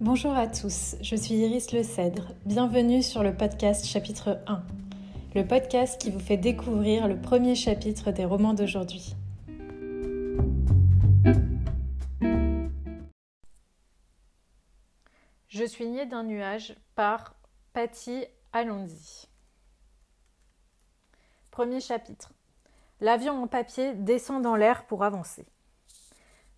Bonjour à tous, je suis Iris Le Cèdre. Bienvenue sur le podcast chapitre 1, le podcast qui vous fait découvrir le premier chapitre des romans d'aujourd'hui. Je suis née d'un nuage par Patty Alonzi. Premier chapitre. L'avion en papier descend dans l'air pour avancer.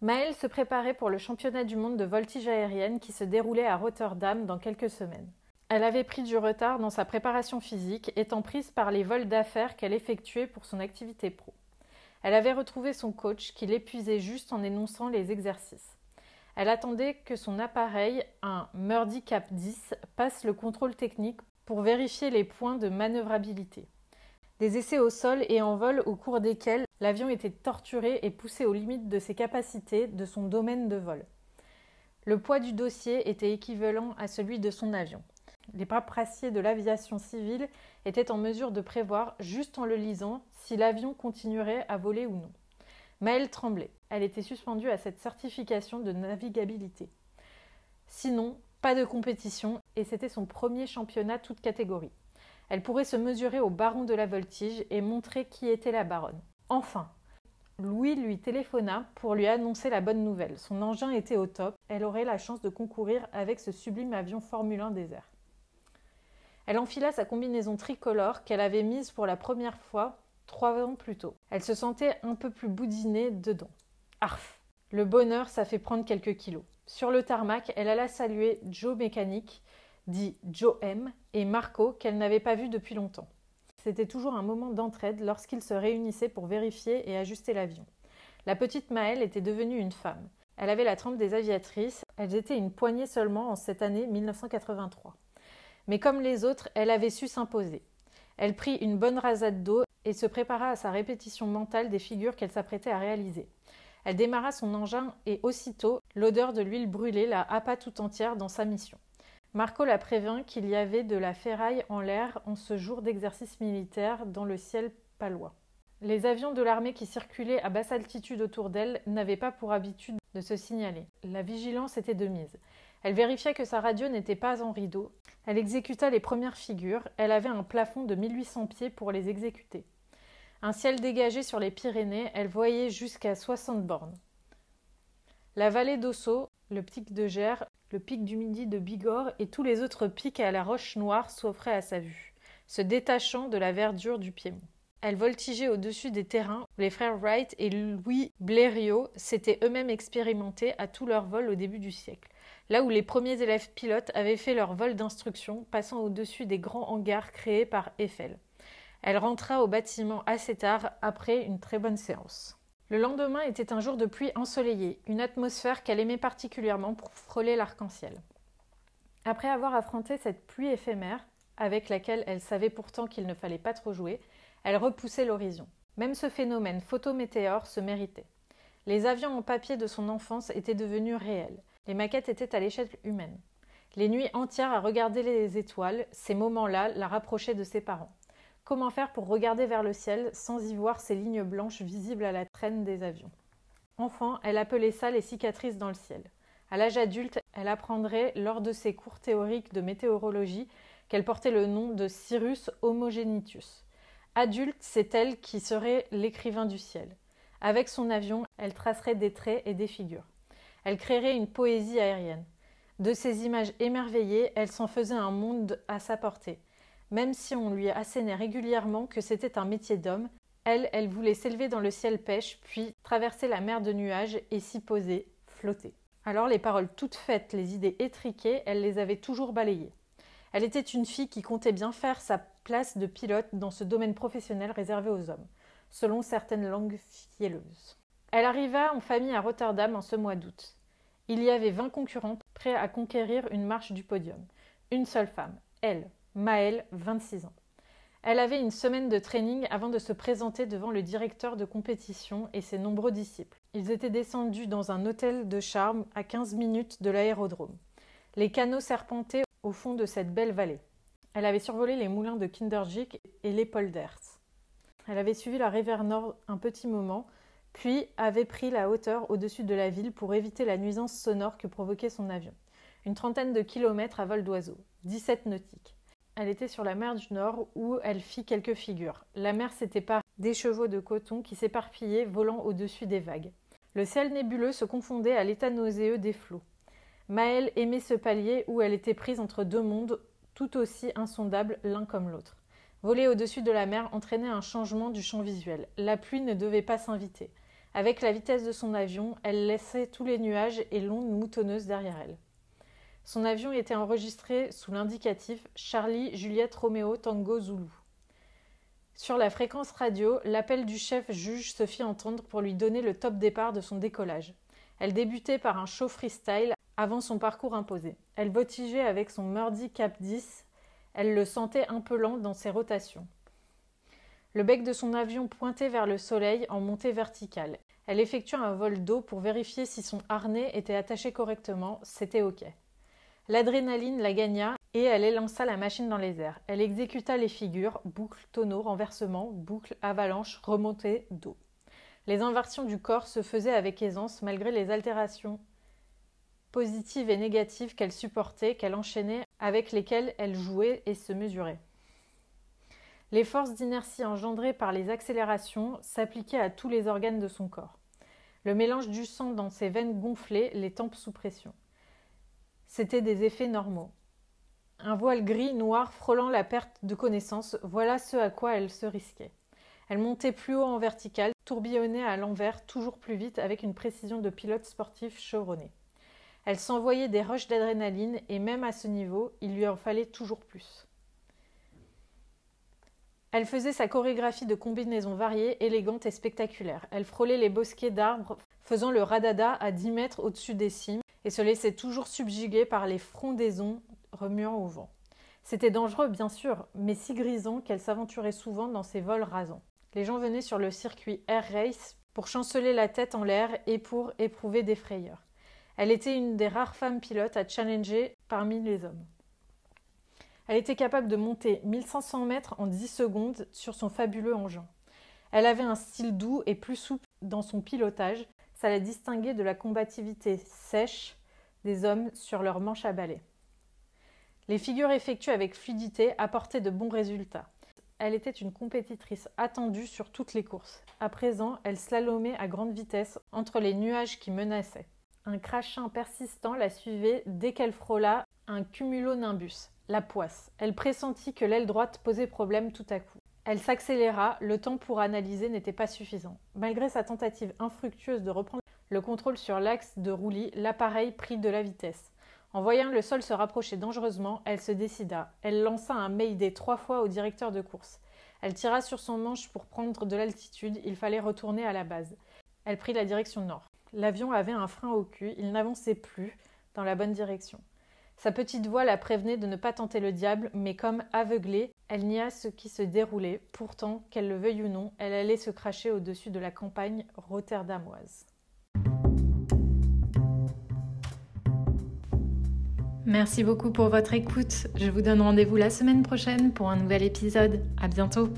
Maëlle se préparait pour le championnat du monde de voltige aérienne qui se déroulait à Rotterdam dans quelques semaines. Elle avait pris du retard dans sa préparation physique, étant prise par les vols d'affaires qu'elle effectuait pour son activité pro. Elle avait retrouvé son coach qui l'épuisait juste en énonçant les exercices. Elle attendait que son appareil, un Murdy Cap 10, passe le contrôle technique pour vérifier les points de manœuvrabilité. Des essais au sol et en vol au cours desquels l'avion était torturé et poussé aux limites de ses capacités de son domaine de vol. Le poids du dossier était équivalent à celui de son avion. Les paprassiers de l'aviation civile étaient en mesure de prévoir, juste en le lisant, si l'avion continuerait à voler ou non. Maëlle tremblait. Elle était suspendue à cette certification de navigabilité. Sinon, pas de compétition et c'était son premier championnat toute catégorie. Elle pourrait se mesurer au baron de la voltige et montrer qui était la baronne. Enfin, Louis lui téléphona pour lui annoncer la bonne nouvelle. Son engin était au top, elle aurait la chance de concourir avec ce sublime avion Formule 1 des airs. Elle enfila sa combinaison tricolore qu'elle avait mise pour la première fois trois ans plus tôt. Elle se sentait un peu plus boudinée dedans. Arf Le bonheur, ça fait prendre quelques kilos. Sur le tarmac, elle alla saluer Joe Mécanique, dit Joe M, et Marco, qu'elle n'avait pas vu depuis longtemps. C'était toujours un moment d'entraide lorsqu'ils se réunissaient pour vérifier et ajuster l'avion. La petite Maëlle était devenue une femme. Elle avait la trempe des aviatrices, elles étaient une poignée seulement en cette année 1983. Mais comme les autres, elle avait su s'imposer. Elle prit une bonne rasade d'eau et se prépara à sa répétition mentale des figures qu'elle s'apprêtait à réaliser. Elle démarra son engin et aussitôt, l'odeur de l'huile brûlée la happa tout entière dans sa mission. Marco la prévint qu'il y avait de la ferraille en l'air en ce jour d'exercice militaire dans le ciel palois. Les avions de l'armée qui circulaient à basse altitude autour d'elle n'avaient pas pour habitude de se signaler. La vigilance était de mise. Elle vérifia que sa radio n'était pas en rideau. Elle exécuta les premières figures. Elle avait un plafond de 1800 pieds pour les exécuter. Un ciel dégagé sur les Pyrénées, elle voyait jusqu'à 60 bornes. La vallée d'Osso, le pic de Gers, le pic du Midi de Bigorre et tous les autres pics à la roche noire s'offraient à sa vue, se détachant de la verdure du Piémont. Elle voltigeait au-dessus des terrains où les frères Wright et Louis Blériot s'étaient eux-mêmes expérimentés à tout leur vol au début du siècle, là où les premiers élèves pilotes avaient fait leur vol d'instruction, passant au-dessus des grands hangars créés par Eiffel. Elle rentra au bâtiment assez tard après une très bonne séance. Le lendemain était un jour de pluie ensoleillée, une atmosphère qu'elle aimait particulièrement pour frôler l'arc-en-ciel. Après avoir affronté cette pluie éphémère, avec laquelle elle savait pourtant qu'il ne fallait pas trop jouer, elle repoussait l'horizon. Même ce phénomène photométéore se méritait. Les avions en papier de son enfance étaient devenus réels. Les maquettes étaient à l'échelle humaine. Les nuits entières à regarder les étoiles, ces moments-là la rapprochaient de ses parents. Comment faire pour regarder vers le ciel sans y voir ces lignes blanches visibles à la traîne des avions Enfant, elle appelait ça les cicatrices dans le ciel. À l'âge adulte, elle apprendrait lors de ses cours théoriques de météorologie qu'elle portait le nom de Cyrus Homogenitus. Adulte, c'est elle qui serait l'écrivain du ciel. Avec son avion, elle tracerait des traits et des figures. Elle créerait une poésie aérienne. De ces images émerveillées, elle s'en faisait un monde à sa portée. Même si on lui assénait régulièrement que c'était un métier d'homme, elle, elle voulait s'élever dans le ciel pêche, puis traverser la mer de nuages et s'y poser, flotter. Alors les paroles toutes faites, les idées étriquées, elle les avait toujours balayées. Elle était une fille qui comptait bien faire sa place de pilote dans ce domaine professionnel réservé aux hommes, selon certaines langues fielleuses. Elle arriva en famille à Rotterdam en ce mois d'août. Il y avait vingt concurrentes prêtes à conquérir une marche du podium. Une seule femme, elle, Maëlle, 26 ans. Elle avait une semaine de training avant de se présenter devant le directeur de compétition et ses nombreux disciples. Ils étaient descendus dans un hôtel de charme à 15 minutes de l'aérodrome. Les canaux serpentaient au fond de cette belle vallée. Elle avait survolé les moulins de Kinderjik et les polders. Elle avait suivi la rivière Nord un petit moment, puis avait pris la hauteur au-dessus de la ville pour éviter la nuisance sonore que provoquait son avion. une trentaine de kilomètres à vol d'oiseau, 17 nautiques. Elle était sur la mer du Nord où elle fit quelques figures. La mer s'était par des chevaux de coton qui s'éparpillaient volant au-dessus des vagues. Le ciel nébuleux se confondait à l'état nauséeux des flots. Maëlle aimait ce palier où elle était prise entre deux mondes tout aussi insondables l'un comme l'autre. Voler au-dessus de la mer entraînait un changement du champ visuel. La pluie ne devait pas s'inviter. Avec la vitesse de son avion, elle laissait tous les nuages et l'onde moutonneuse derrière elle. Son avion était enregistré sous l'indicatif Charlie Juliette Romeo Tango Zulu. Sur la fréquence radio, l'appel du chef juge se fit entendre pour lui donner le top départ de son décollage. Elle débutait par un show freestyle avant son parcours imposé. Elle voltigeait avec son Murdy Cap 10 elle le sentait un peu lent dans ses rotations. Le bec de son avion pointait vers le soleil en montée verticale. Elle effectua un vol d'eau pour vérifier si son harnais était attaché correctement. C'était OK. L'adrénaline la gagna et elle élança la machine dans les airs. Elle exécuta les figures boucle, tonneau, renversement, boucle, avalanche, remontée d'eau. Les inversions du corps se faisaient avec aisance malgré les altérations positives et négatives qu'elle supportait, qu'elle enchaînait, avec lesquelles elle jouait et se mesurait. Les forces d'inertie engendrées par les accélérations s'appliquaient à tous les organes de son corps. Le mélange du sang dans ses veines gonflées, les tempes sous pression. C'étaient des effets normaux. Un voile gris noir frôlant la perte de connaissance, voilà ce à quoi elle se risquait. Elle montait plus haut en vertical, tourbillonnait à l'envers toujours plus vite avec une précision de pilote sportif chevronné. Elle s'envoyait des rushs d'adrénaline et même à ce niveau, il lui en fallait toujours plus. Elle faisait sa chorégraphie de combinaisons variées, élégantes et spectaculaires. Elle frôlait les bosquets d'arbres, faisant le radada à dix mètres au-dessus des cimes, et se laissait toujours subjuguer par les frondaisons remuant au vent. C'était dangereux, bien sûr, mais si grisant qu'elle s'aventurait souvent dans ses vols rasants. Les gens venaient sur le circuit Air Race pour chanceler la tête en l'air et pour éprouver des frayeurs. Elle était une des rares femmes pilotes à challenger parmi les hommes. Elle était capable de monter 1500 mètres en 10 secondes sur son fabuleux engin. Elle avait un style doux et plus souple dans son pilotage, ça la distinguait de la combativité sèche des hommes sur leur manche à balai. Les figures effectuées avec fluidité apportaient de bons résultats. Elle était une compétitrice attendue sur toutes les courses. À présent, elle slalomait à grande vitesse entre les nuages qui menaçaient. Un crachin persistant la suivait dès qu'elle frôla un cumulonimbus, la poisse. Elle pressentit que l'aile droite posait problème tout à coup. Elle s'accéléra, le temps pour analyser n'était pas suffisant. Malgré sa tentative infructueuse de reprendre le contrôle sur l'axe de roulis, l'appareil prit de la vitesse. En voyant le sol se rapprocher dangereusement, elle se décida. Elle lança un Mayday trois fois au directeur de course. Elle tira sur son manche pour prendre de l'altitude, il fallait retourner à la base. Elle prit la direction nord. L'avion avait un frein au cul, il n'avançait plus dans la bonne direction. Sa petite voix la prévenait de ne pas tenter le diable, mais comme aveuglée, elle nia ce qui se déroulait. Pourtant, qu'elle le veuille ou non, elle allait se cracher au-dessus de la campagne rotterdamoise. Merci beaucoup pour votre écoute. Je vous donne rendez-vous la semaine prochaine pour un nouvel épisode. À bientôt.